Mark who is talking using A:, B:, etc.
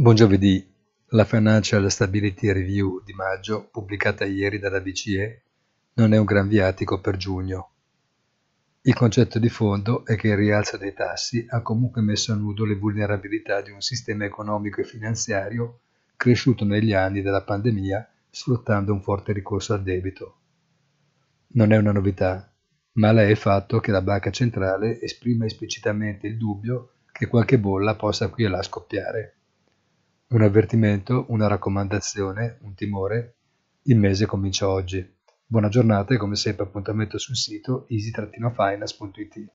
A: Buon giovedì. La Financial Stability Review di maggio, pubblicata ieri dalla BCE, non è un gran viatico per giugno. Il concetto di fondo è che il rialzo dei tassi ha comunque messo a nudo le vulnerabilità di un sistema economico e finanziario cresciuto negli anni della pandemia sfruttando un forte ricorso al debito. Non è una novità, ma è il fatto che la banca centrale esprima esplicitamente il dubbio che qualche bolla possa qui e là scoppiare. Un avvertimento, una raccomandazione, un timore? Il mese comincia oggi. Buona giornata e come sempre appuntamento sul sito easy-finance.it.